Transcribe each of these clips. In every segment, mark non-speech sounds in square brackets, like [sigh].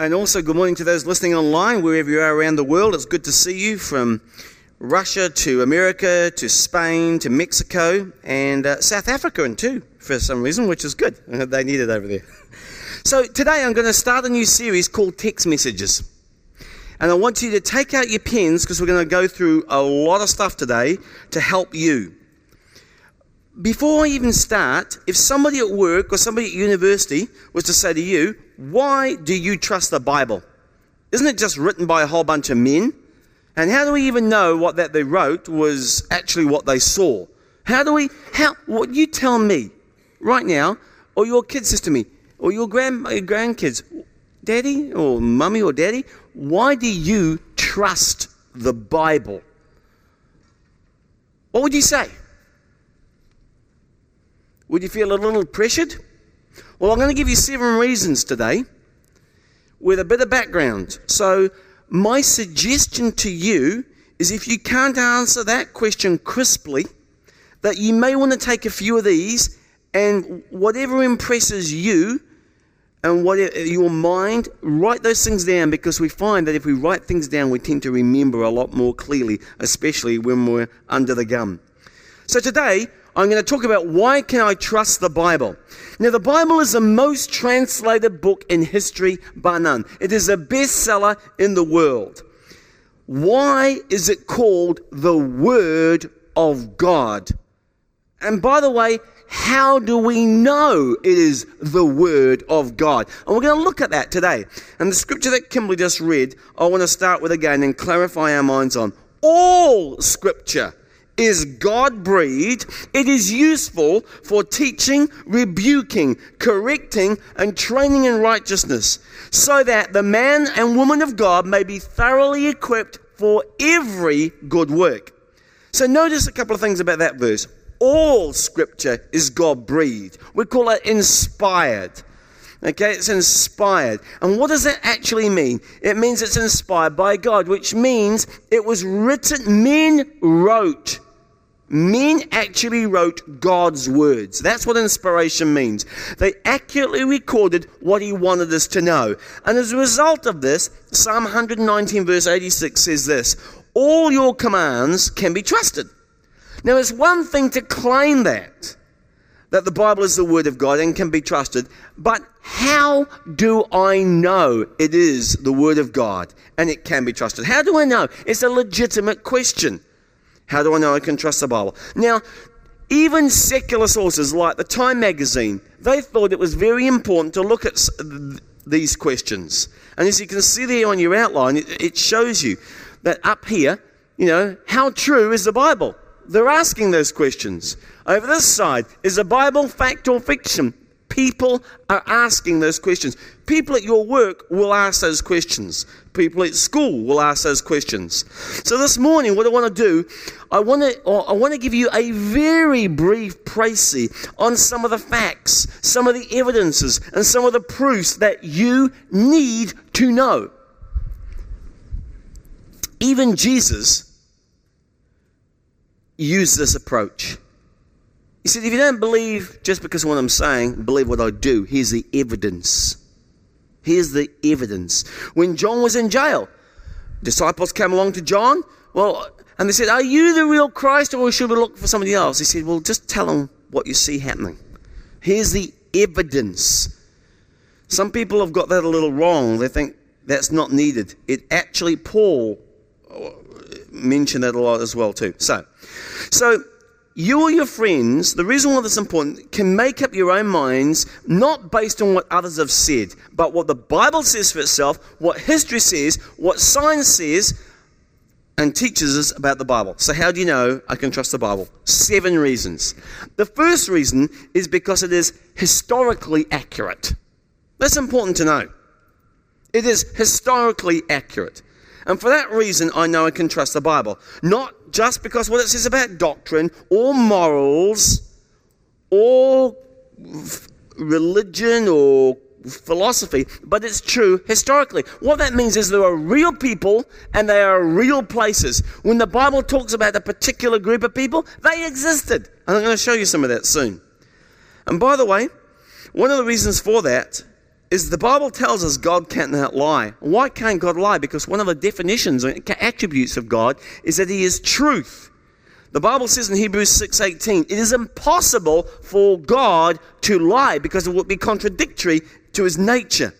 And also, good morning to those listening online, wherever you are around the world. It's good to see you from Russia to America to Spain to Mexico and uh, South Africa, and too, for some reason, which is good. [laughs] They need it over there. So, today I'm going to start a new series called Text Messages. And I want you to take out your pens because we're going to go through a lot of stuff today to help you. Before I even start, if somebody at work or somebody at university was to say to you, Why do you trust the Bible? Isn't it just written by a whole bunch of men? And how do we even know what that they wrote was actually what they saw? How do we, how, what you tell me right now, or your kid says to me, or your grand, your grandkids, daddy or mummy or daddy, why do you trust the Bible? What would you say? Would you feel a little pressured? Well, I'm going to give you seven reasons today with a bit of background. So, my suggestion to you is if you can't answer that question crisply, that you may want to take a few of these and whatever impresses you, and what your mind write those things down because we find that if we write things down we tend to remember a lot more clearly especially when we're under the gun so today i'm going to talk about why can i trust the bible now the bible is the most translated book in history by none it is a bestseller in the world why is it called the word of god and by the way how do we know it is the Word of God? And we're going to look at that today. And the scripture that Kimberly just read, I want to start with again and clarify our minds on. All scripture is God breathed. It is useful for teaching, rebuking, correcting, and training in righteousness, so that the man and woman of God may be thoroughly equipped for every good work. So notice a couple of things about that verse all scripture is God breathed. We call it inspired. Okay, it's inspired. And what does that actually mean? It means it's inspired by God, which means it was written, men wrote. Men actually wrote God's words. That's what inspiration means. They accurately recorded what He wanted us to know. And as a result of this, Psalm 119, verse 86 says this All your commands can be trusted. Now, it's one thing to claim that, that the Bible is the Word of God and can be trusted, but how do I know it is the Word of God and it can be trusted? How do I know? It's a legitimate question. How do I know I can trust the Bible? Now, even secular sources like the Time magazine, they thought it was very important to look at these questions. And as you can see there on your outline, it shows you that up here, you know, how true is the Bible? They're asking those questions. Over this side, is the Bible fact or fiction? People are asking those questions. People at your work will ask those questions. People at school will ask those questions. So this morning, what I want to do, I want to, I want to give you a very brief précis on some of the facts, some of the evidences, and some of the proofs that you need to know. Even Jesus used this approach. He said, if you don't believe just because of what I'm saying, believe what I do. Here's the evidence. Here's the evidence. When John was in jail, disciples came along to John, well, and they said, Are you the real Christ or should we look for somebody else? He said, Well, just tell them what you see happening. Here's the evidence. Some people have got that a little wrong. They think that's not needed. It actually, Paul uh, mentioned that a lot as well, too. So, so, you or your friends, the reason why that's important, can make up your own minds not based on what others have said, but what the Bible says for itself, what history says, what science says, and teaches us about the Bible. So, how do you know I can trust the Bible? Seven reasons. The first reason is because it is historically accurate. That's important to know. It is historically accurate. And for that reason, I know I can trust the Bible. Not just because what it says about doctrine or morals or religion or philosophy, but it's true historically. What that means is there are real people and they are real places. When the Bible talks about a particular group of people, they existed. And I'm going to show you some of that soon. And by the way, one of the reasons for that is the Bible tells us God cannot lie. Why can't God lie? Because one of the definitions and attributes of God is that He is truth. The Bible says in Hebrews 6:18, it is impossible for God to lie because it would be contradictory to his nature.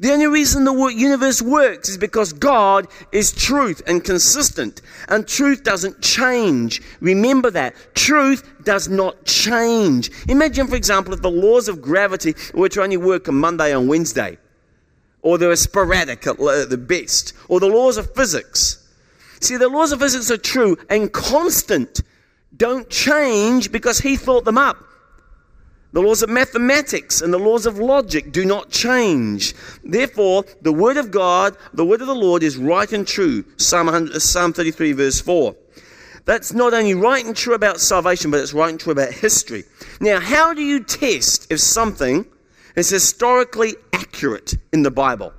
The only reason the universe works is because God is truth and consistent. And truth doesn't change. Remember that. Truth does not change. Imagine, for example, if the laws of gravity were to only work on Monday and Wednesday, or they were sporadic at the best, or the laws of physics. See, the laws of physics are true and constant, don't change because he thought them up. The laws of mathematics and the laws of logic do not change. Therefore, the word of God, the word of the Lord is right and true. Psalm, Psalm 33, verse 4. That's not only right and true about salvation, but it's right and true about history. Now, how do you test if something is historically accurate in the Bible?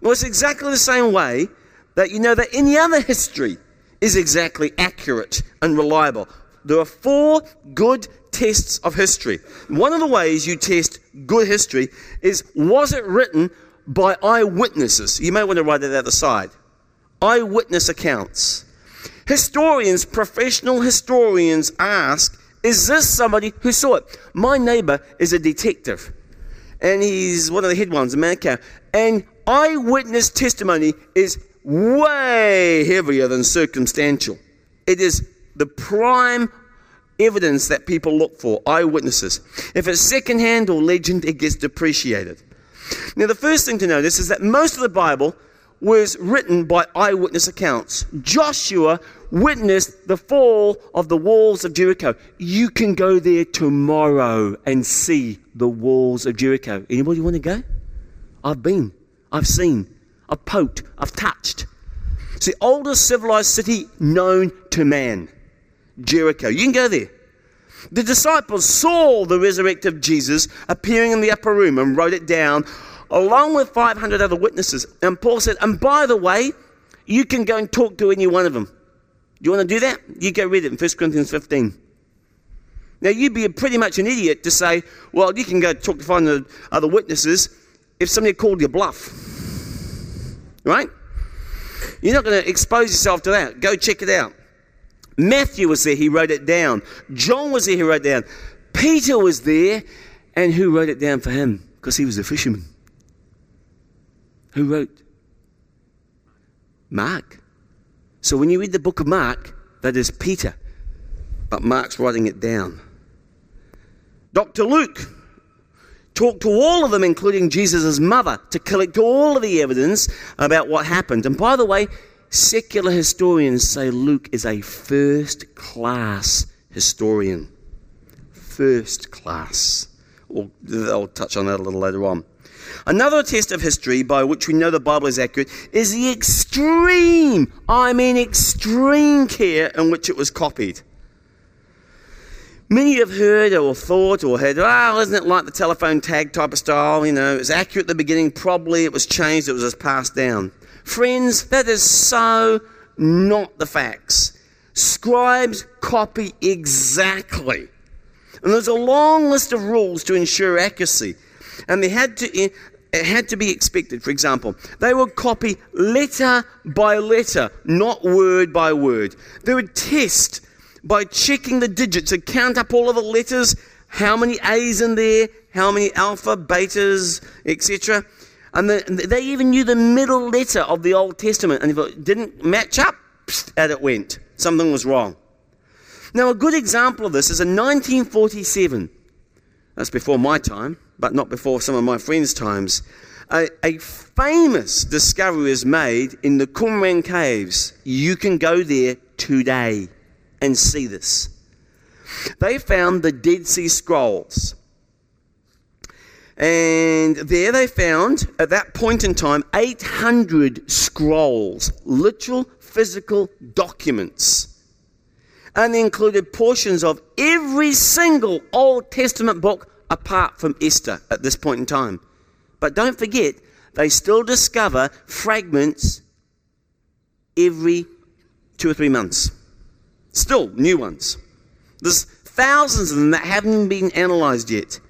Well, it's exactly the same way that you know that any other history is exactly accurate and reliable. There are four good tests of history. One of the ways you test good history is was it written by eyewitnesses? You may want to write it at the side. Eyewitness accounts. Historians, professional historians ask, is this somebody who saw it? My neighbor is a detective, and he's one of the head ones, a man And eyewitness testimony is way heavier than circumstantial. It is the prime evidence that people look for, eyewitnesses. If it's secondhand or legend, it gets depreciated. Now, the first thing to notice is that most of the Bible was written by eyewitness accounts. Joshua witnessed the fall of the walls of Jericho. You can go there tomorrow and see the walls of Jericho. Anybody want to go? I've been. I've seen. I've poked. I've touched. It's the oldest civilized city known to man. Jericho. You can go there. The disciples saw the resurrected Jesus appearing in the upper room and wrote it down along with 500 other witnesses. And Paul said, and by the way, you can go and talk to any one of them. Do you want to do that? You go read it in 1 Corinthians 15. Now, you'd be pretty much an idiot to say, well, you can go talk to find the other witnesses if somebody called you bluff. Right? You're not going to expose yourself to that. Go check it out. Matthew was there, he wrote it down. John was there, he wrote it down. Peter was there, and who wrote it down for him? Because he was a fisherman. Who wrote? Mark. So when you read the book of Mark, that is Peter, but Mark's writing it down. Dr. Luke talked to all of them, including Jesus' mother, to collect all of the evidence about what happened. And by the way, Secular historians say Luke is a first class historian. First class. We'll, I'll touch on that a little later on. Another test of history by which we know the Bible is accurate is the extreme, I mean extreme care in which it was copied. Many have heard or thought or heard, oh, ah, isn't it like the telephone tag type of style? You know, it's accurate at the beginning, probably it was changed, it was just passed down. Friends, that is so not the facts. Scribes copy exactly. And there's a long list of rules to ensure accuracy. And they had to, eh, it had to be expected. For example, they would copy letter by letter, not word by word. They would test by checking the digits and count up all of the letters, how many A's in there, how many alpha, betas, etc. And the, they even knew the middle letter of the Old Testament. And if it didn't match up, out it went. Something was wrong. Now, a good example of this is in 1947. That's before my time, but not before some of my friends' times. A, a famous discovery is made in the Qumran Caves. You can go there today and see this. They found the Dead Sea Scrolls. And there they found, at that point in time, 800 scrolls, literal physical documents. And they included portions of every single Old Testament book apart from Esther at this point in time. But don't forget, they still discover fragments every two or three months. Still new ones. There's thousands of them that haven't been analyzed yet.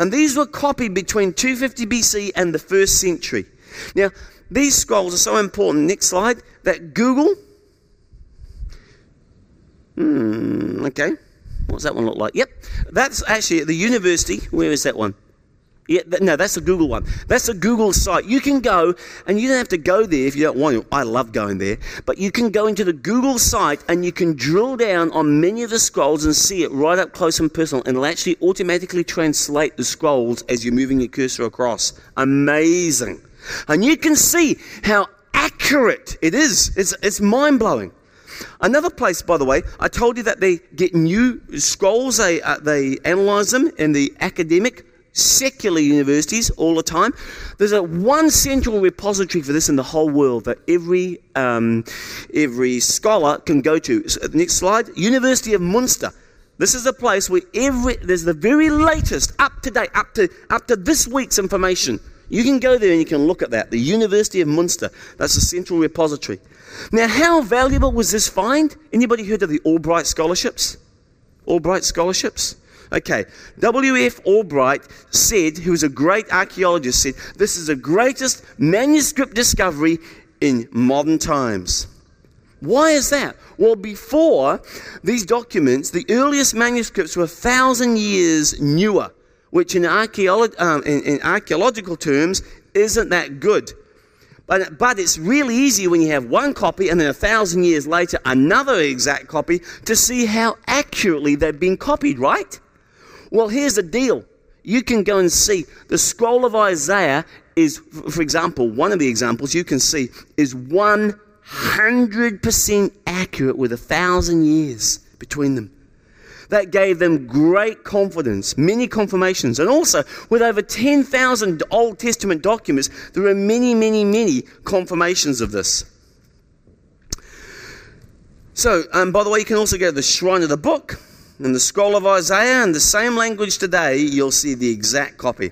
And these were copied between 250 BC and the first century. Now, these scrolls are so important. Next slide. That Google. Hmm, okay. What's that one look like? Yep. That's actually at the university. Where is that one? Yeah, no, that's a Google one. That's a Google site. You can go, and you don't have to go there if you don't want to. I love going there. But you can go into the Google site and you can drill down on many of the scrolls and see it right up close and personal. And it'll actually automatically translate the scrolls as you're moving your cursor across. Amazing. And you can see how accurate it is. It's, it's mind blowing. Another place, by the way, I told you that they get new scrolls, they, uh, they analyze them in the academic secular universities all the time. There's a one central repository for this in the whole world that every um, every scholar can go to. So, next slide. University of Munster. This is a place where every there's the very latest, up to date, up to up to this week's information. You can go there and you can look at that. The University of Munster. That's the central repository. Now, how valuable was this find? Anybody heard of the Albright scholarships? Albright scholarships? Okay, W.F. Albright said, who was a great archaeologist, said, This is the greatest manuscript discovery in modern times. Why is that? Well, before these documents, the earliest manuscripts were a thousand years newer, which in, archeolo- um, in, in archaeological terms isn't that good. But, but it's really easy when you have one copy and then a thousand years later another exact copy to see how accurately they've been copied, right? Well, here's the deal. You can go and see the scroll of Isaiah is, for example, one of the examples you can see is 100% accurate with a thousand years between them. That gave them great confidence, many confirmations. And also, with over 10,000 Old Testament documents, there are many, many, many confirmations of this. So, um, by the way, you can also go to the Shrine of the Book in the scroll of Isaiah, in the same language today, you'll see the exact copy.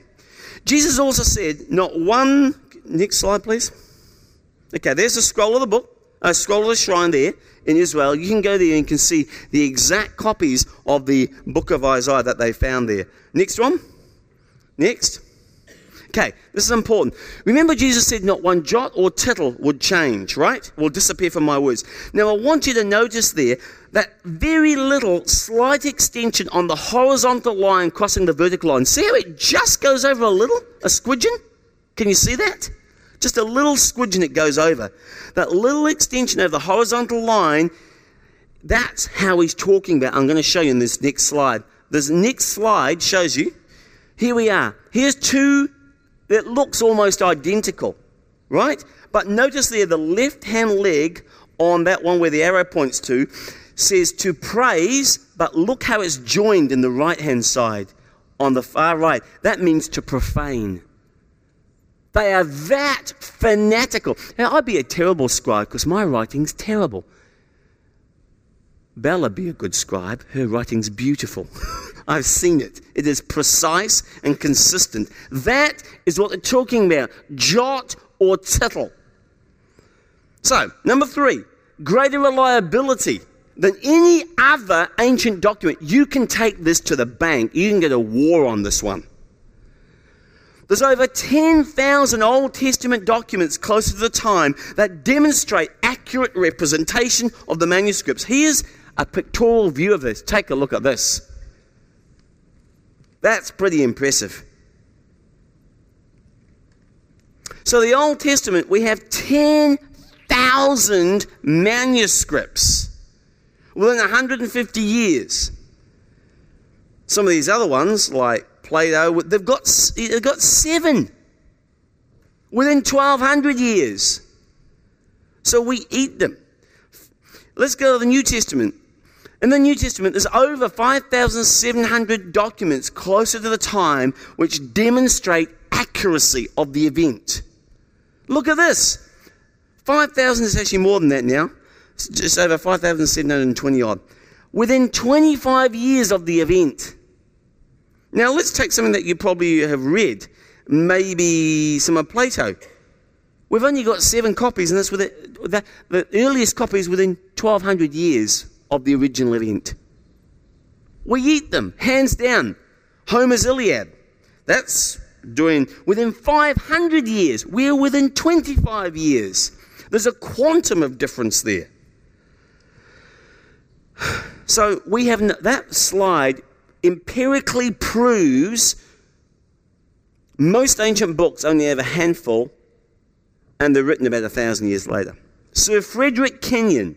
Jesus also said, not one. Next slide, please. Okay, there's a scroll of the book, a scroll of the shrine there in Israel. You can go there and you can see the exact copies of the book of Isaiah that they found there. Next one. Next. Okay, this is important. Remember, Jesus said not one jot or tittle would change, right? Will disappear from my words. Now, I want you to notice there that very little slight extension on the horizontal line crossing the vertical line. See how it just goes over a little? A squidgen? Can you see that? Just a little squidgen it goes over. That little extension over the horizontal line, that's how he's talking about. I'm going to show you in this next slide. This next slide shows you. Here we are. Here's two that looks almost identical, right? But notice there the left hand leg on that one where the arrow points to says to praise, but look how it's joined in the right hand side on the far right. That means to profane. They are that fanatical. Now, I'd be a terrible scribe because my writing's terrible. Bella be a good scribe. Her writing's beautiful. [laughs] I've seen it. It is precise and consistent. That is what they're talking about jot or tittle. So, number three, greater reliability than any other ancient document. You can take this to the bank. You can get a war on this one. There's over 10,000 Old Testament documents closer to the time that demonstrate accurate representation of the manuscripts. Here's a pictorial view of this. Take a look at this. That's pretty impressive. So, the Old Testament, we have 10,000 manuscripts within 150 years. Some of these other ones, like Plato, they've got, they've got seven within 1200 years. So we eat them. Let's go to the New Testament. In the New Testament, there's over 5,700 documents closer to the time which demonstrate accuracy of the event. Look at this. 5,000 is actually more than that now It's just over 5,720 odd, within 25 years of the event. Now, let's take something that you probably have read, maybe some of Plato. We've only got seven copies, and that's with the, the earliest copies within 1,200 years of the original event. We eat them, hands down. Homer's Iliad. That's doing within 500 years. We're within 25 years. There's a quantum of difference there. [sighs] So we have that slide empirically proves most ancient books only have a handful and they're written about a thousand years later. Sir Frederick Kenyon,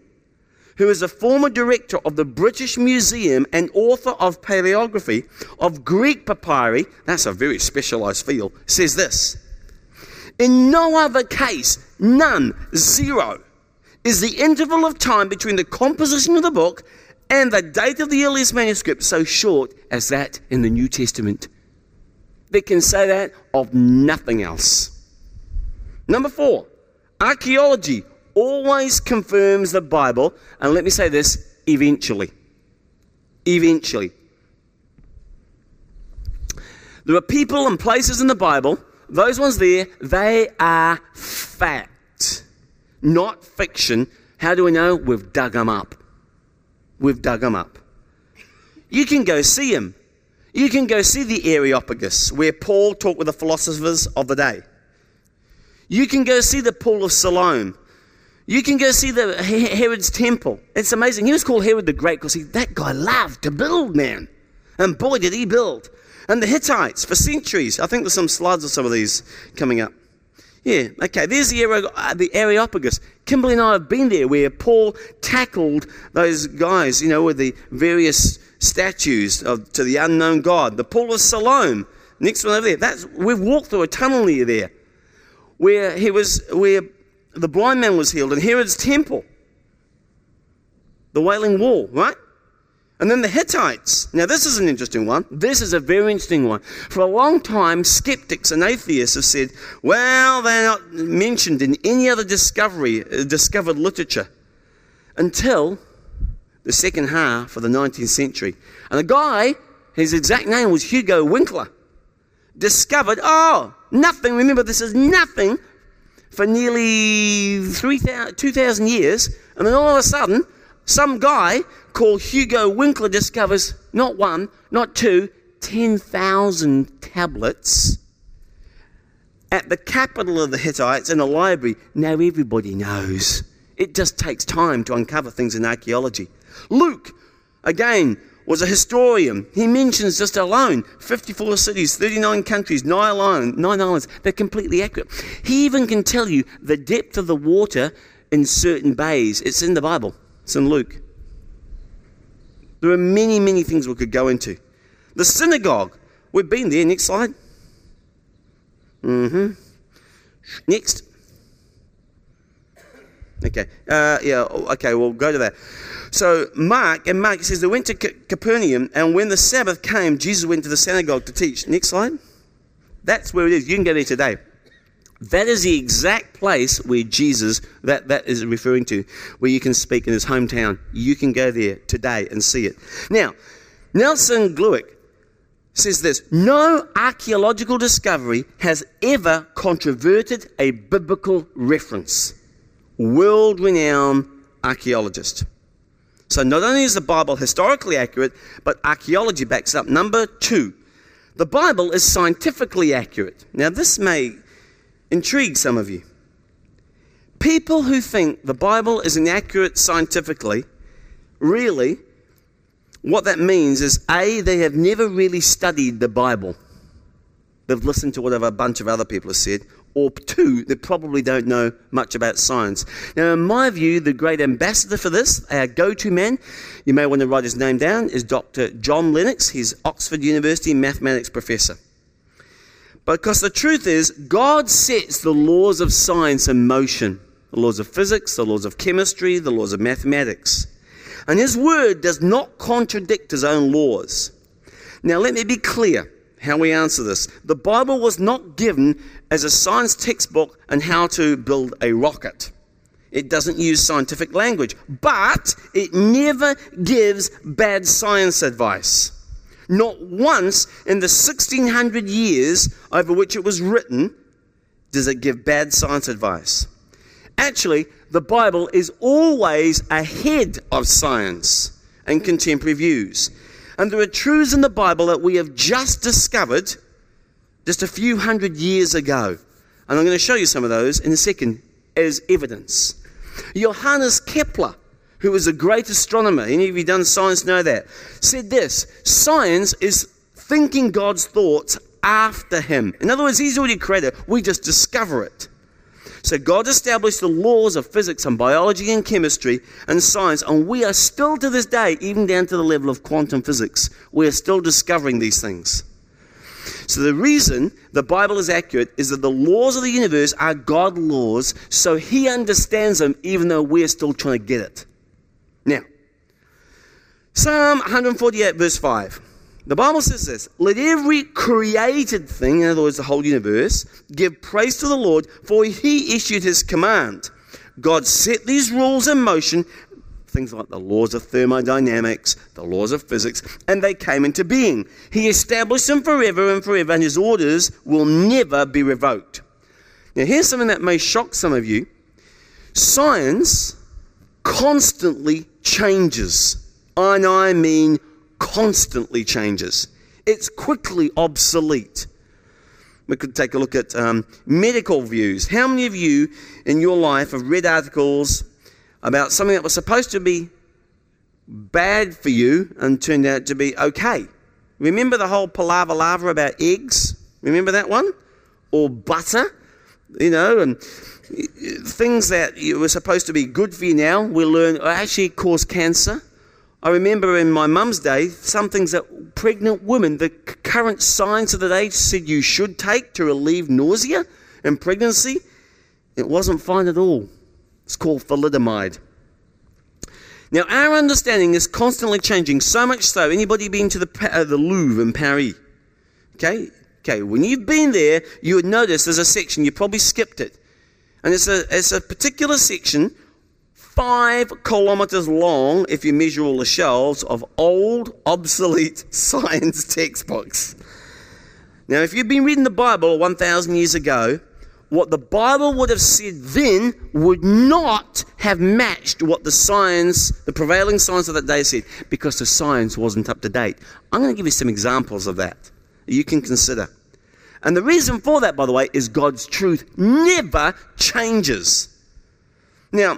who is a former director of the British Museum and author of paleography of Greek papyri, that's a very specialized field, says this In no other case, none, zero, is the interval of time between the composition of the book and the date of the earliest manuscript so short as that in the New Testament. They can say that of nothing else. Number four, archaeology always confirms the Bible, and let me say this eventually. Eventually. There are people and places in the Bible, those ones there, they are fact, not fiction. How do we know? We've dug them up. We've dug them up. You can go see them. You can go see the Areopagus, where Paul talked with the philosophers of the day. You can go see the Pool of Siloam. You can go see the Herod's temple. It's amazing. He was called Herod the Great because that guy loved to build, man. And boy, did he build. And the Hittites for centuries. I think there's some slides of some of these coming up. Yeah, okay. There's the, uh, the Areopagus. Kimberly and I have been there where Paul tackled those guys, you know, with the various statues of, to the unknown God. The Pool of Siloam. Next one over there. That's, we've walked through a tunnel near there where he was where the blind man was healed and Herod's temple. The Wailing Wall, right? And then the Hittites. Now, this is an interesting one. This is a very interesting one. For a long time, skeptics and atheists have said, well, they're not mentioned in any other discovery, uh, discovered literature until the second half of the 19th century. And the guy, his exact name was Hugo Winkler discovered, oh, nothing, remember this is nothing for nearly 2,000 years, and then all of a sudden, some guy called Hugo Winkler discovers not one, not two, 10,000 tablets at the capital of the Hittites in a library. Now everybody knows. It just takes time to uncover things in archaeology. Luke, again, was a historian. He mentions just alone 54 cities, 39 countries, nine islands, nine islands. They're completely accurate. He even can tell you the depth of the water in certain bays. It's in the Bible, it's in Luke. There are many, many things we could go into. The synagogue, we've been there. Next slide. Mm hmm. Next. Okay. Uh, yeah, okay, we'll go to that. So Mark, and Mark says they went to Capernaum, and when the Sabbath came, Jesus went to the synagogue to teach. Next slide. That's where it is. You can go there today. That is the exact place where Jesus, that, that is referring to, where you can speak in his hometown. You can go there today and see it. Now, Nelson Glueck says this No archaeological discovery has ever controverted a biblical reference. World renowned archaeologist. So not only is the Bible historically accurate, but archaeology backs up. Number two, the Bible is scientifically accurate. Now, this may intrigue some of you. People who think the Bible is inaccurate scientifically, really, what that means is A, they have never really studied the Bible. They've listened to whatever a bunch of other people have said, or two that probably don't know much about science. Now, in my view, the great ambassador for this, our go to man, you may want to write his name down, is Dr. John Lennox. He's Oxford University mathematics professor. Because the truth is, God sets the laws of science in motion the laws of physics, the laws of chemistry, the laws of mathematics. And His Word does not contradict His own laws. Now, let me be clear how we answer this. The Bible was not given as a science textbook on how to build a rocket. It doesn't use scientific language, but it never gives bad science advice. Not once in the 1600 years over which it was written does it give bad science advice. Actually, the Bible is always ahead of science and contemporary views. And there are truths in the Bible that we have just discovered just a few hundred years ago. And I'm going to show you some of those in a second as evidence. Johannes Kepler, who was a great astronomer, any of you done science know that, said this Science is thinking God's thoughts after him. In other words, he's already created, we just discover it. So God established the laws of physics and biology and chemistry and science, and we are still to this day, even down to the level of quantum physics, we are still discovering these things. So the reason the Bible is accurate is that the laws of the universe are God laws, so he understands them even though we're still trying to get it. Now, Psalm 148, verse 5. The Bible says this Let every created thing, in other words, the whole universe, give praise to the Lord, for he issued his command. God set these rules in motion, things like the laws of thermodynamics, the laws of physics, and they came into being. He established them forever and forever, and his orders will never be revoked. Now, here's something that may shock some of you science constantly changes. And I mean constantly changes, it's quickly obsolete. We could take a look at um, medical views. How many of you in your life have read articles about something that was supposed to be bad for you and turned out to be okay? Remember the whole palaver lava about eggs? Remember that one? Or butter? You know, and things that were supposed to be good for you now, we learn oh, actually cause cancer. I remember in my mum's day, some things that pregnant women, the current science of the day said you should take to relieve nausea and pregnancy. It wasn't fine at all. It's called thalidomide. Now, our understanding is constantly changing, so much so. Anybody been to the, uh, the Louvre in Paris? Okay? Okay, when you've been there, you would notice there's a section, you probably skipped it. And it's a, it's a particular section five kilometers long if you measure all the shelves of old, obsolete [laughs] science textbooks. Now, if you've been reading the Bible 1,000 years ago, what the Bible would have said then would not have matched what the science, the prevailing science of that day said, because the science wasn't up to date. I'm going to give you some examples of that you can consider. And the reason for that, by the way, is God's truth never changes. Now,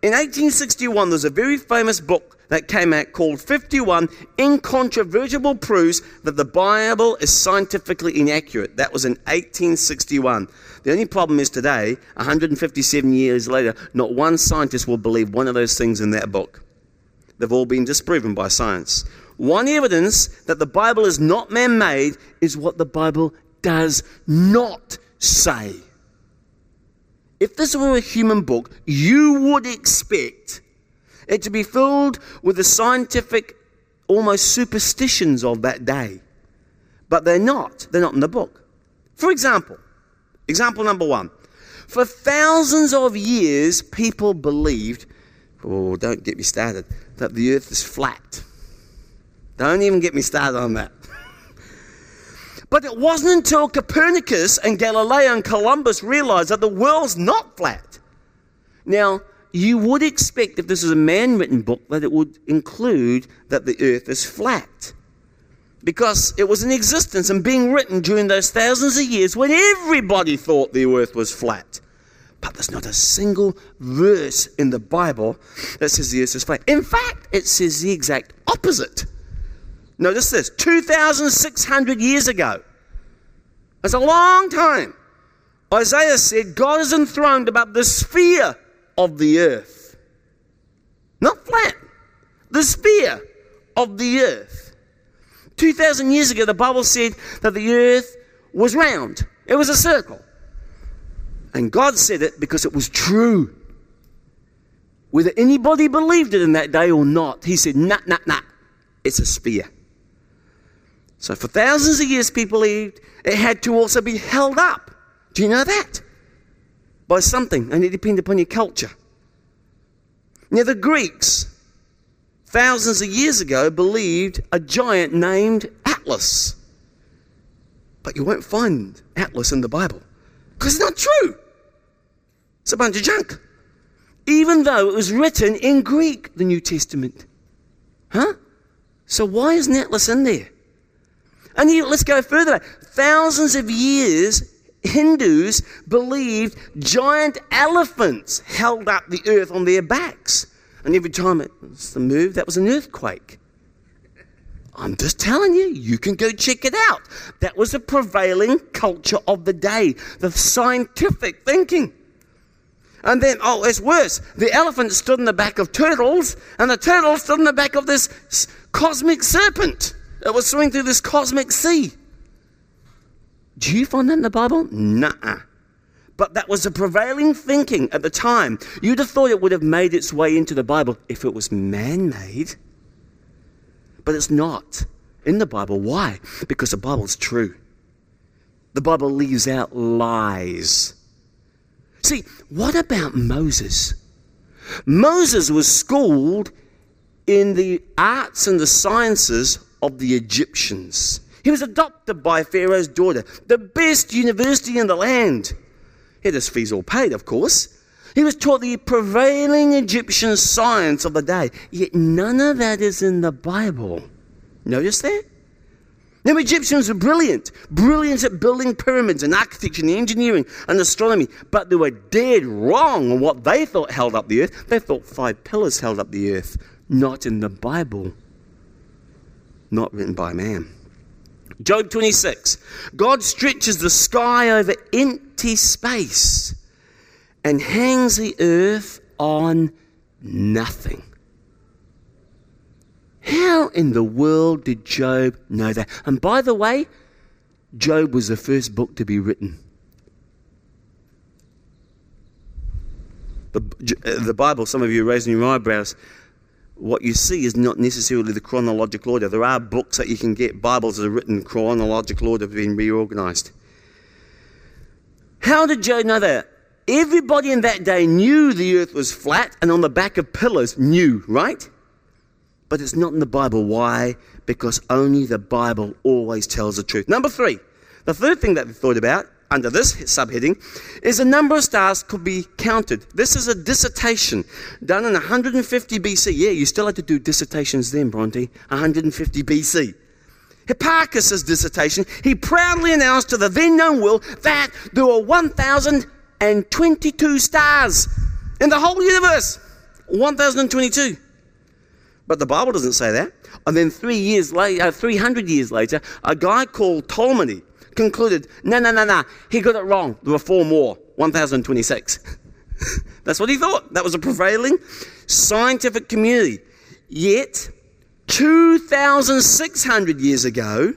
in 1861, there's a very famous book that came out called 51 Incontrovertible Proofs that the Bible is scientifically inaccurate. That was in 1861. The only problem is today, 157 years later, not one scientist will believe one of those things in that book. They've all been disproven by science. One evidence that the Bible is not man made is what the Bible does not say. If this were a human book, you would expect it to be filled with the scientific, almost superstitions of that day. But they're not. They're not in the book. For example, example number one. For thousands of years, people believed, oh, don't get me started, that the earth is flat. Don't even get me started on that. [laughs] But it wasn't until Copernicus and Galileo and Columbus realized that the world's not flat. Now, you would expect if this is a man written book that it would include that the earth is flat. Because it was in existence and being written during those thousands of years when everybody thought the earth was flat. But there's not a single verse in the Bible that says the earth is flat. In fact, it says the exact opposite. Notice this 2,600 years ago. That's a long time. Isaiah said, God is enthroned above the sphere of the earth. Not flat, the sphere of the earth. 2,000 years ago, the Bible said that the earth was round, it was a circle. And God said it because it was true. Whether anybody believed it in that day or not, He said, nah, nah, nah, it's a sphere. So for thousands of years, people believed it had to also be held up. Do you know that? By something, and it depended upon your culture. Now, the Greeks, thousands of years ago, believed a giant named Atlas. But you won't find Atlas in the Bible because it's not true. It's a bunch of junk. Even though it was written in Greek, the New Testament. Huh? So why isn't Atlas in there? And you, let's go further. Thousands of years, Hindus believed giant elephants held up the earth on their backs. And every time it was the move, that was an earthquake. I'm just telling you, you can go check it out. That was the prevailing culture of the day, the scientific thinking. And then, oh, it's worse. The elephant stood in the back of turtles, and the turtle stood in the back of this cosmic serpent that was swimming through this cosmic sea. Do you find that in the Bible? Nah. But that was the prevailing thinking at the time. You'd have thought it would have made its way into the Bible if it was man made. But it's not in the Bible. Why? Because the Bible's true. The Bible leaves out lies. See, what about Moses? Moses was schooled in the arts and the sciences of the Egyptians. He was adopted by Pharaoh's daughter, the best university in the land. He had his fees all paid, of course. He was taught the prevailing Egyptian science of the day, yet none of that is in the Bible. Notice that? The Egyptians were brilliant, brilliant at building pyramids and architecture and engineering and astronomy, but they were dead wrong on what they thought held up the earth. They thought five pillars held up the earth, not in the Bible, not written by man. Job 26 God stretches the sky over empty space and hangs the earth on nothing. How in the world did Job know that? And by the way, Job was the first book to be written. The, uh, the Bible, some of you are raising your eyebrows. What you see is not necessarily the chronological order. There are books that you can get, Bibles that are written in chronological order, being reorganized. How did Job know that? Everybody in that day knew the earth was flat and on the back of pillars, knew, right? But it's not in the Bible. Why? Because only the Bible always tells the truth. Number three, the third thing that we thought about under this subheading is the number of stars could be counted. This is a dissertation done in 150 BC. Yeah, you still had to do dissertations then, Bronte. 150 BC. Hipparchus' dissertation, he proudly announced to the then known world that there were 1,022 stars in the whole universe. 1,022. But the Bible doesn't say that. And then three years later, uh, 300 years later, a guy called Ptolemy concluded, no, no, no, no, he got it wrong. There were four more, 1026. [laughs] That's what he thought. That was a prevailing scientific community. Yet, 2,600 years ago,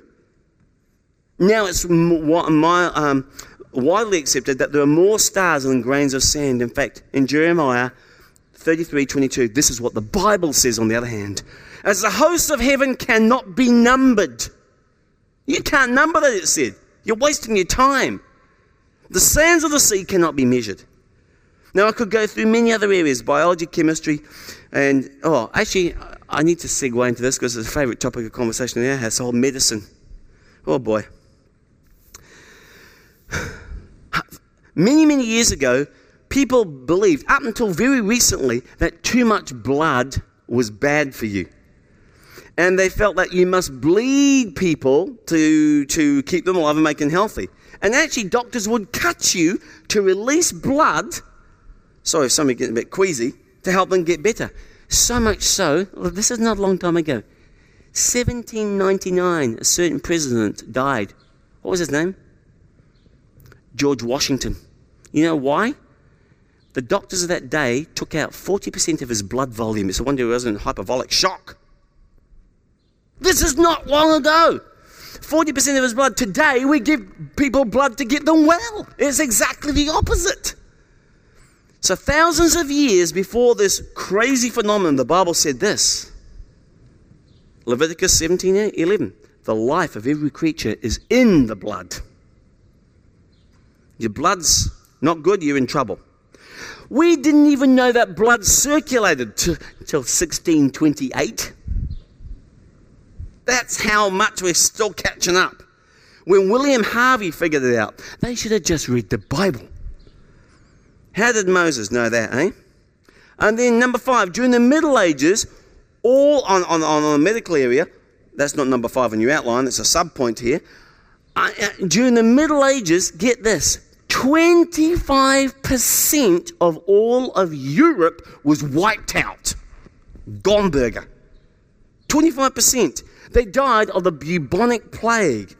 now it's um, widely accepted that there are more stars than grains of sand. In fact, in Jeremiah 33 22. This is what the Bible says, on the other hand. As the hosts of heaven cannot be numbered. You can't number that, it said. You're wasting your time. The sands of the sea cannot be measured. Now, I could go through many other areas biology, chemistry, and, oh, actually, I need to segue into this because it's a favorite topic of conversation in our house whole medicine. Oh, boy. [sighs] Many, many years ago, people believed, up until very recently, that too much blood was bad for you. And they felt that you must bleed people to, to keep them alive and make them healthy. And actually, doctors would cut you to release blood. Sorry if somebody gets a bit queasy, to help them get better. So much so, this is not a long time ago. 1799, a certain president died. What was his name? George Washington. You know why? The doctors of that day took out 40% of his blood volume. It's a wonder he wasn't in hyperbolic shock. This is not long ago. 40% of his blood. Today, we give people blood to get them well. It's exactly the opposite. So, thousands of years before this crazy phenomenon, the Bible said this Leviticus 17 11. The life of every creature is in the blood. Your blood's not good, you're in trouble. We didn't even know that blood circulated till 1628. That's how much we're still catching up. When William Harvey figured it out, they should have just read the Bible. How did Moses know that, eh? And then number five, during the Middle Ages, all on, on, on the medical area, That's not number five in your outline, it's a sub point here. Uh, uh, during the Middle Ages, get this 25% of all of Europe was wiped out. Gomberger. 25%. They died of the bubonic plague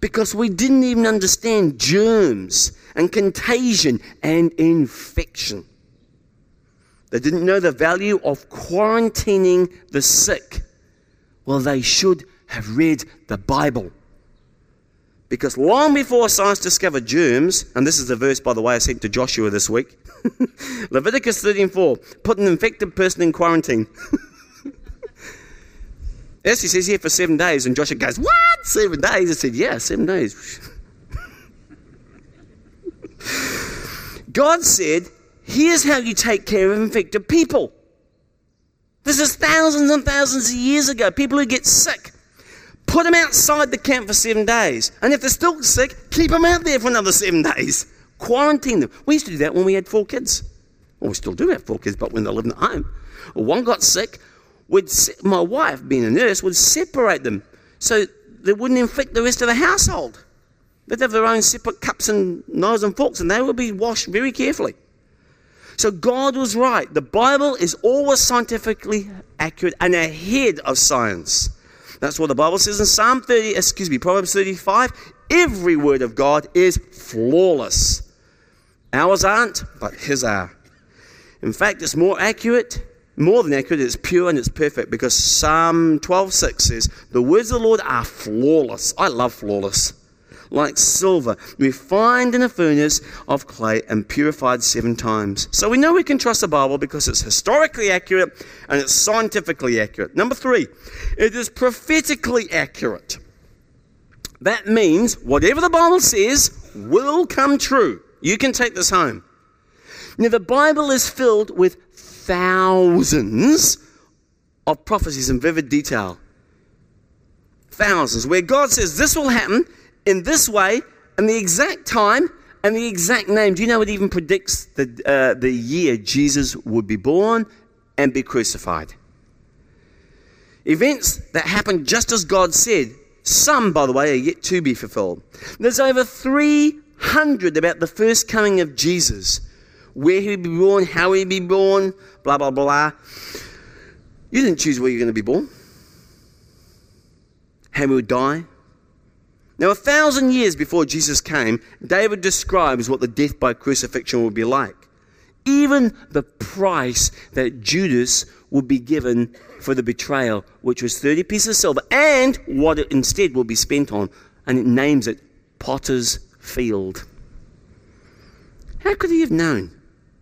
because we didn't even understand germs and contagion and infection. They didn't know the value of quarantining the sick. Well, they should have read the Bible. Because long before science discovered germs, and this is the verse, by the way, I sent to Joshua this week [laughs] Leviticus 13:4, put an infected person in quarantine. [laughs] yes, he says here for seven days, and Joshua goes, What? Seven days? I said, Yeah, seven days. [laughs] God said, Here's how you take care of infected people. This is thousands and thousands of years ago. People who get sick, put them outside the camp for seven days. And if they're still sick, keep them out there for another seven days. Quarantine them. We used to do that when we had four kids. Well, we still do have four kids, but when they're living at home. One got sick, would my wife, being a nurse, would separate them so they wouldn't infect the rest of the household. They'd have their own separate cups and knives and forks, and they would be washed very carefully. So God was right. The Bible is always scientifically accurate and ahead of science. That's what the Bible says in Psalm 30, excuse me, Proverbs 35. Every word of God is flawless. Ours aren't, but His are. In fact, it's more accurate, more than accurate, it's pure and it's perfect because Psalm 12:6 says, The words of the Lord are flawless. I love flawless like silver, refined in a furnace of clay and purified seven times. So we know we can trust the Bible because it's historically accurate and it's scientifically accurate. Number three, it is prophetically accurate. That means whatever the Bible says will come true. You can take this home. Now, the Bible is filled with thousands of prophecies in vivid detail. Thousands, where God says this will happen, in this way and the exact time and the exact name. Do you know it even predicts the, uh, the year Jesus would be born and be crucified? Events that happened just as God said. Some, by the way, are yet to be fulfilled. There's over 300 about the first coming of Jesus. Where he'd be born, how he'd be born, blah, blah, blah. You didn't choose where you're going to be born. How he would die, now, a thousand years before Jesus came, David describes what the death by crucifixion would be like. Even the price that Judas would be given for the betrayal, which was 30 pieces of silver, and what it instead will be spent on, and it names it Potter's Field. How could he have known?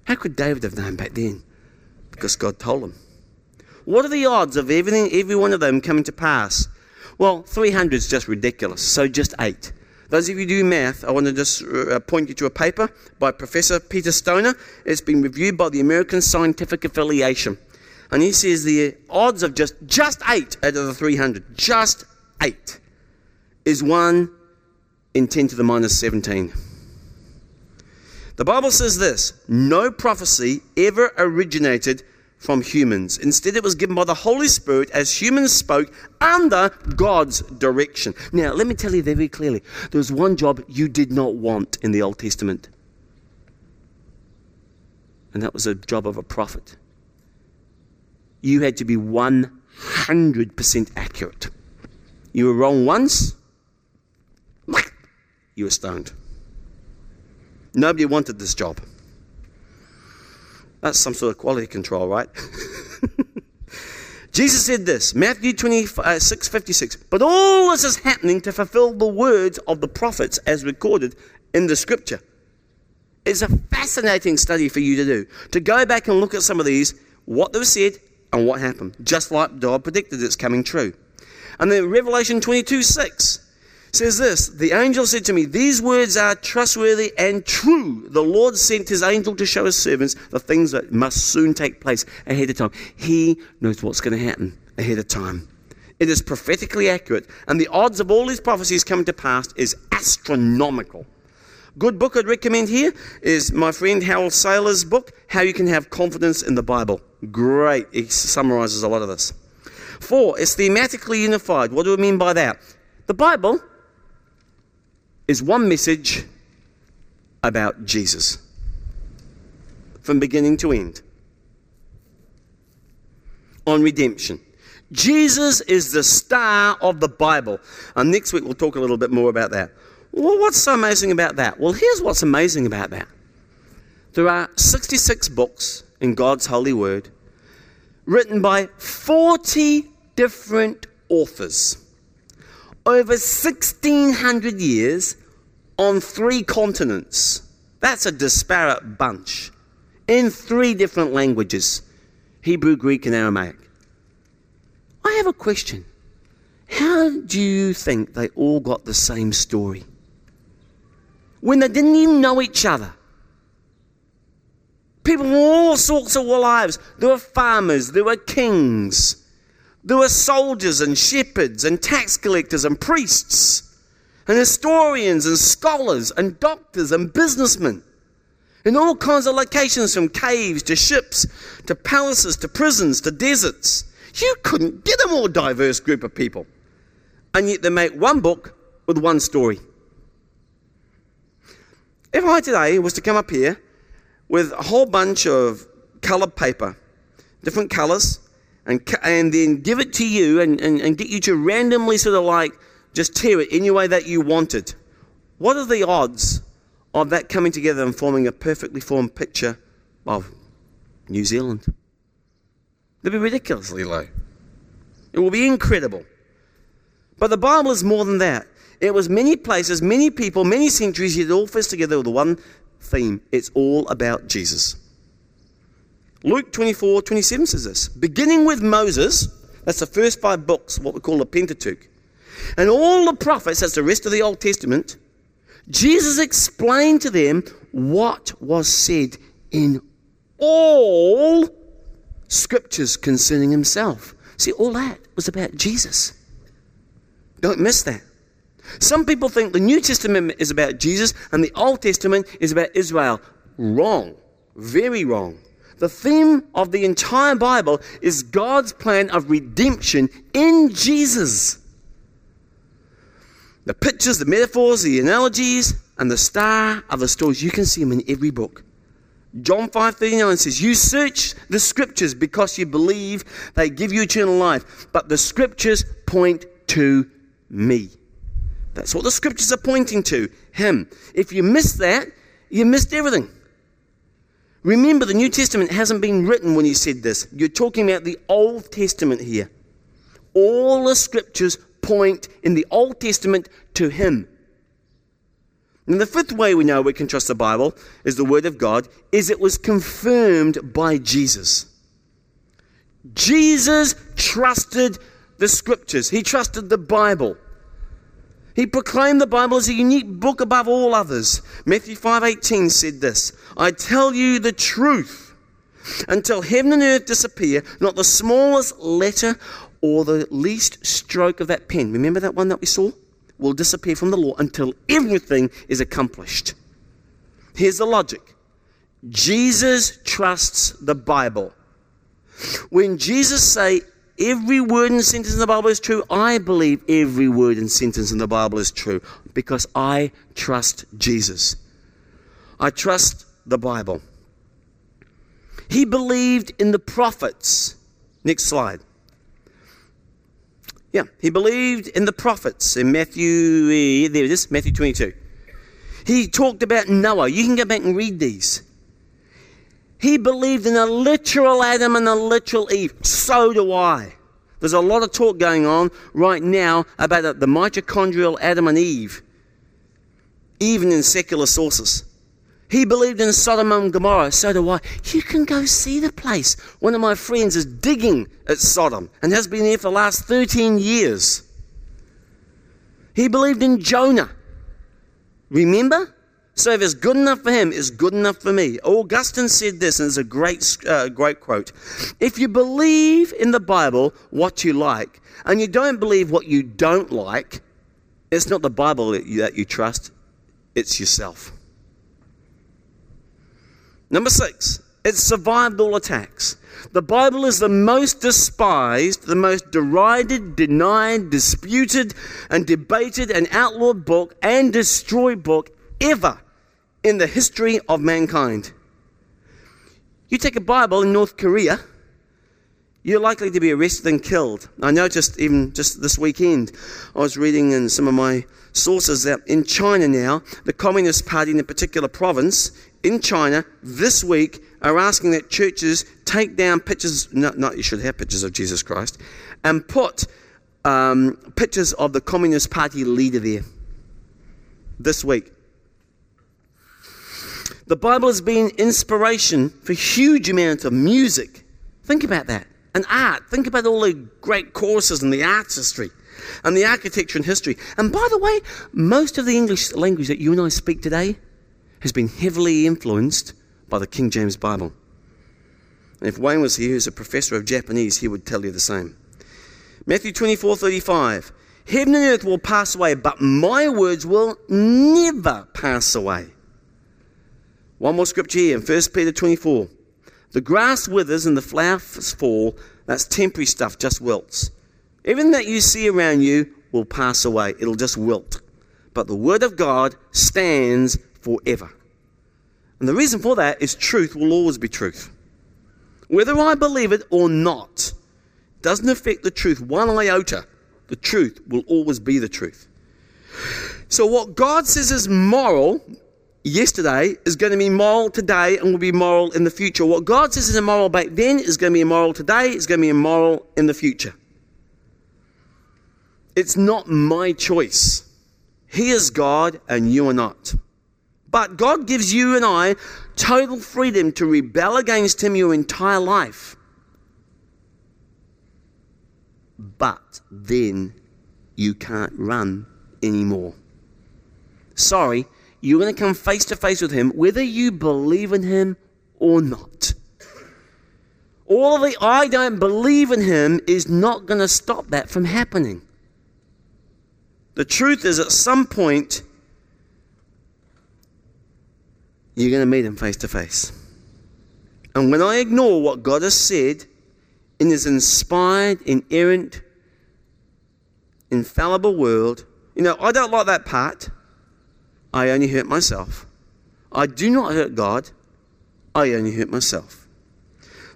How could David have known back then? Because God told him. What are the odds of everything, every one of them coming to pass? Well, 300 is just ridiculous, so just eight. Those of you who do math, I want to just uh, point you to a paper by Professor Peter Stoner. It's been reviewed by the American Scientific Affiliation. And he says the odds of just, just eight out of the 300, just eight, is 1 in 10 to the minus 17. The Bible says this no prophecy ever originated from humans. Instead, it was given by the Holy Spirit as humans spoke under God's direction. Now, let me tell you very clearly there was one job you did not want in the Old Testament, and that was a job of a prophet. You had to be 100% accurate. You were wrong once, you were stoned. Nobody wanted this job. That's some sort of quality control, right? [laughs] Jesus said this, Matthew 26, uh, 56. But all this is happening to fulfill the words of the prophets as recorded in the scripture. It's a fascinating study for you to do. To go back and look at some of these, what they were said and what happened. Just like God predicted it's coming true. And then Revelation 22 6 says this The angel said to me, These words are trustworthy and true. The Lord sent his angel to show his servants the things that must soon take place ahead of time. He knows what's going to happen ahead of time. It is prophetically accurate, and the odds of all these prophecies coming to pass is astronomical. Good book I'd recommend here is my friend Harold Sala's book, How You Can Have Confidence in the Bible. Great. He summarizes a lot of this. Four, it's thematically unified. What do we mean by that? The Bible is one message about Jesus from beginning to end on redemption. Jesus is the star of the Bible. And next week we'll talk a little bit more about that. Well, what's so amazing about that? Well, here's what's amazing about that. There are 66 books in God's holy word written by 40 different authors over 1600 years on three continents. That's a disparate bunch in three different languages Hebrew, Greek, and Aramaic. I have a question. How do you think they all got the same story? When they didn't even know each other. People from all sorts of lives. There were farmers, there were kings, there were soldiers and shepherds and tax collectors and priests and historians and scholars and doctors and businessmen in all kinds of locations from caves to ships to palaces to prisons to deserts. You couldn't get a more diverse group of people. And yet they make one book with one story. If I today was to come up here with a whole bunch of coloured paper, different colours, and, and then give it to you and, and, and get you to randomly sort of like just tear it any way that you wanted. What are the odds of that coming together and forming a perfectly formed picture of New Zealand? They'll be ridiculously low. It will be incredible. But the Bible is more than that. It was many places, many people, many centuries, yet all fits together with one theme. It's all about Jesus. Luke 24, 27 says this. Beginning with Moses, that's the first five books, what we call the Pentateuch, and all the prophets, that's the rest of the Old Testament, Jesus explained to them what was said in all scriptures concerning himself. See, all that was about Jesus. Don't miss that. Some people think the New Testament is about Jesus and the Old Testament is about Israel. Wrong. Very wrong. The theme of the entire Bible is God's plan of redemption in Jesus. The pictures, the metaphors, the analogies, and the star of the stories, you can see them in every book. John 5:39 says, "You search the scriptures because you believe they give you eternal life, but the scriptures point to me." That's what the scriptures are pointing to, him. If you miss that, you missed everything. Remember, the New Testament hasn't been written when he said this. You're talking about the Old Testament here. All the scriptures point in the Old Testament to him. And the fifth way we know we can trust the Bible is the Word of God, is it was confirmed by Jesus. Jesus trusted the Scriptures. He trusted the Bible. He proclaimed the Bible as a unique book above all others. Matthew 5:18 said this, "I tell you the truth, until heaven and earth disappear, not the smallest letter or the least stroke of that pen." Remember that one that we saw? will disappear from the law until everything is accomplished. Here's the logic Jesus trusts the Bible. When Jesus say every word and sentence in the Bible is true, I believe every word and sentence in the Bible is true because I trust Jesus. I trust the Bible. He believed in the prophets. Next slide. Yeah, he believed in the prophets in Matthew, eh, there it is, Matthew 22. He talked about Noah. You can go back and read these. He believed in a literal Adam and a literal Eve. So do I. There's a lot of talk going on right now about the mitochondrial Adam and Eve, even in secular sources. He believed in Sodom and Gomorrah, so do I. You can go see the place. One of my friends is digging at Sodom and has been there for the last 13 years. He believed in Jonah. Remember? So if it's good enough for him, it's good enough for me. Augustine said this, and it's a great, uh, great quote. If you believe in the Bible what you like, and you don't believe what you don't like, it's not the Bible that you, that you trust, it's yourself. Number six, it survived all attacks. The Bible is the most despised, the most derided, denied, disputed, and debated and outlawed book and destroyed book ever in the history of mankind. You take a Bible in North Korea, you're likely to be arrested and killed. I noticed even just this weekend, I was reading in some of my sources that in China now, the Communist Party in a particular province in China this week are asking that churches take down pictures, not, not you should have pictures of Jesus Christ, and put um, pictures of the Communist Party leader there this week. The Bible has been inspiration for huge amounts of music. Think about that. And art. Think about all the great courses in the arts history and the architecture and history. And by the way, most of the English language that you and I speak today has been heavily influenced by the King James Bible. And if Wayne was here, who's a professor of Japanese, he would tell you the same. Matthew 24 35. Heaven and earth will pass away, but my words will never pass away. One more scripture here in 1 Peter 24. The grass withers and the flowers fall. That's temporary stuff, just wilts. Everything that you see around you will pass away, it'll just wilt. But the Word of God stands forever. And the reason for that is truth will always be truth. Whether I believe it or not doesn't affect the truth one iota. The truth will always be the truth. So, what God says is moral yesterday is going to be moral today and will be moral in the future. What God says is immoral back then is going to be immoral today, it's going to be immoral in the future. It's not my choice. He is God and you are not. But God gives you and I total freedom to rebel against Him your entire life. But then you can't run anymore. Sorry, you're going to come face to face with Him whether you believe in Him or not. All the I don't believe in Him is not going to stop that from happening. The truth is, at some point, you're going to meet Him face to face. And when I ignore what God has said in His inspired, inerrant, infallible world, you know, I don't like that part. I only hurt myself. I do not hurt God. I only hurt myself.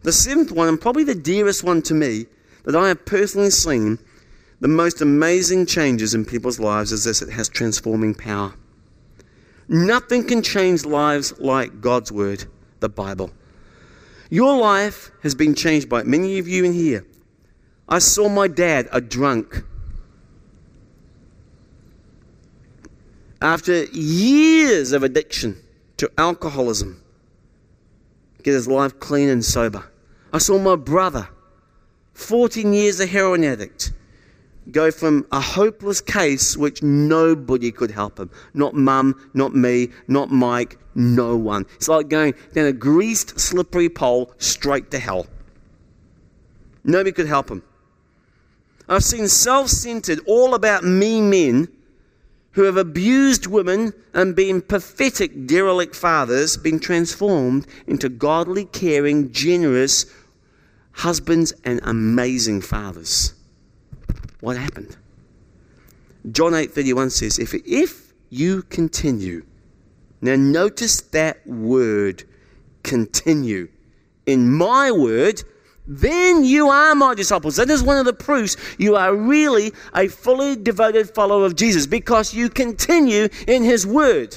The seventh one, and probably the dearest one to me, that I have personally seen the most amazing changes in people's lives is this it has transforming power. Nothing can change lives like God's Word, the Bible. Your life has been changed by many of you in here. I saw my dad, a drunk. After years of addiction to alcoholism, get his life clean and sober. I saw my brother, 14 years a heroin addict, go from a hopeless case which nobody could help him. Not mum, not me, not Mike, no one. It's like going down a greased, slippery pole straight to hell. Nobody could help him. I've seen self centered, all about me men who have abused women and been pathetic, derelict fathers been transformed into godly, caring, generous husbands and amazing fathers. What happened? John 8:31 says, if, if you continue, now notice that word, continue, in my word, then you are my disciples. That is one of the proofs you are really a fully devoted follower of Jesus because you continue in his word.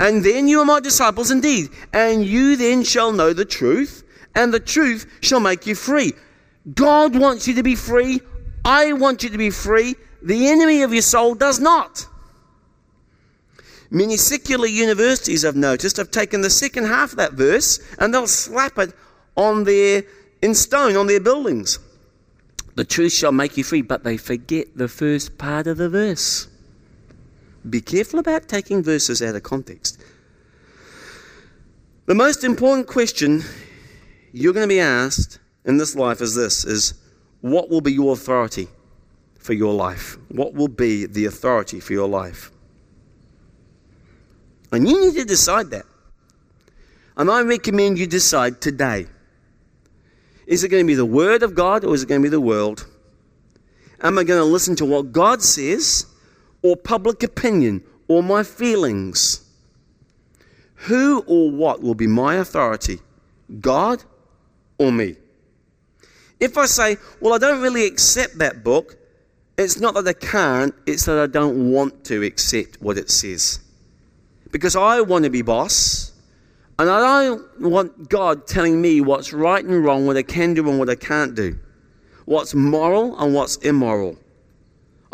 And then you are my disciples indeed. And you then shall know the truth, and the truth shall make you free. God wants you to be free. I want you to be free. The enemy of your soul does not. Many secular universities, I've noticed, have taken the second half of that verse and they'll slap it on their in stone on their buildings. The truth shall make you free, but they forget the first part of the verse. Be careful about taking verses out of context. The most important question you're going to be asked in this life is this is what will be your authority for your life? What will be the authority for your life? And you need to decide that. And I recommend you decide today. Is it going to be the Word of God or is it going to be the world? Am I going to listen to what God says or public opinion or my feelings? Who or what will be my authority? God or me? If I say, well, I don't really accept that book, it's not that I can't, it's that I don't want to accept what it says. Because I want to be boss, and I don't want God telling me what's right and wrong, what I can do and what I can't do, what's moral and what's immoral.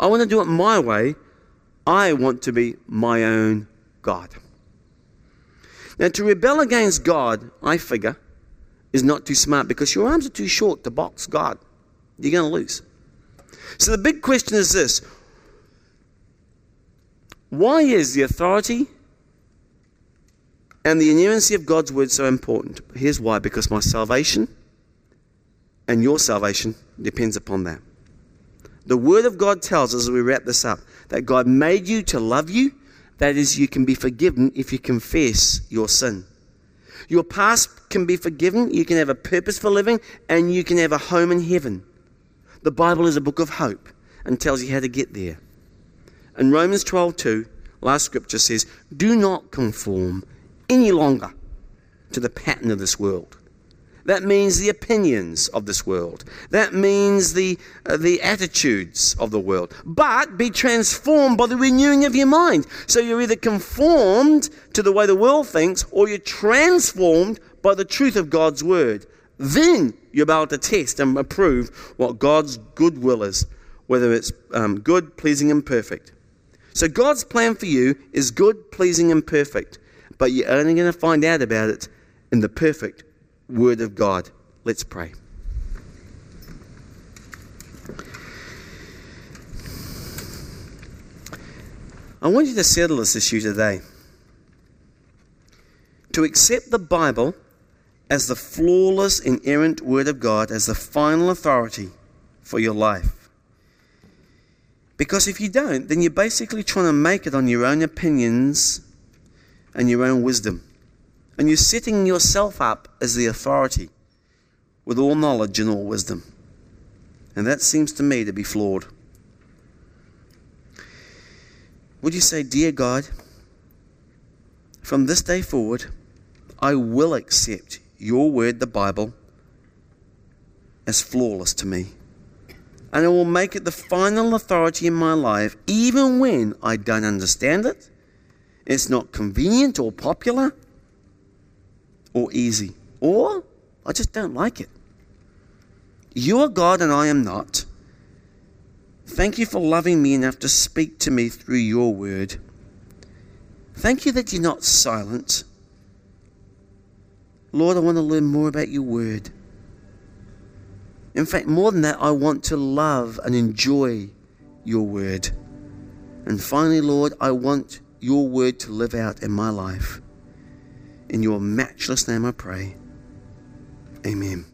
I want to do it my way. I want to be my own God. Now, to rebel against God, I figure, is not too smart because your arms are too short to box God. You're going to lose. So the big question is this why is the authority and the inerrancy of God's word so important? Here's why because my salvation and your salvation depends upon that. The word of God tells us, as we wrap this up, that God made you to love you. That is, you can be forgiven if you confess your sin. Your past can be forgiven, you can have a purpose for living, and you can have a home in heaven. The Bible is a book of hope and tells you how to get there. In Romans 12:2, last scripture says, "Do not conform any longer to the pattern of this world." That means the opinions of this world. That means the, uh, the attitudes of the world. But be transformed by the renewing of your mind. So you're either conformed to the way the world thinks or you're transformed by the truth of God's word. Then you're able to test and approve what God's good will is, whether it's um, good, pleasing, and perfect. So God's plan for you is good, pleasing, and perfect. But you're only going to find out about it in the perfect Word of God. Let's pray. I want you to settle this issue today. To accept the Bible as the flawless, inerrant Word of God, as the final authority for your life. Because if you don't, then you're basically trying to make it on your own opinions and your own wisdom. And you're setting yourself up as the authority with all knowledge and all wisdom. And that seems to me to be flawed. Would you say, Dear God, from this day forward, I will accept your word, the Bible, as flawless to me. And I will make it the final authority in my life, even when I don't understand it, it's not convenient or popular, or easy, or I just don't like it. You are God and I am not. Thank you for loving me enough to speak to me through your word. Thank you that you're not silent. Lord, I want to learn more about your word. In fact, more than that, I want to love and enjoy your word. And finally, Lord, I want your word to live out in my life. In your matchless name I pray. Amen.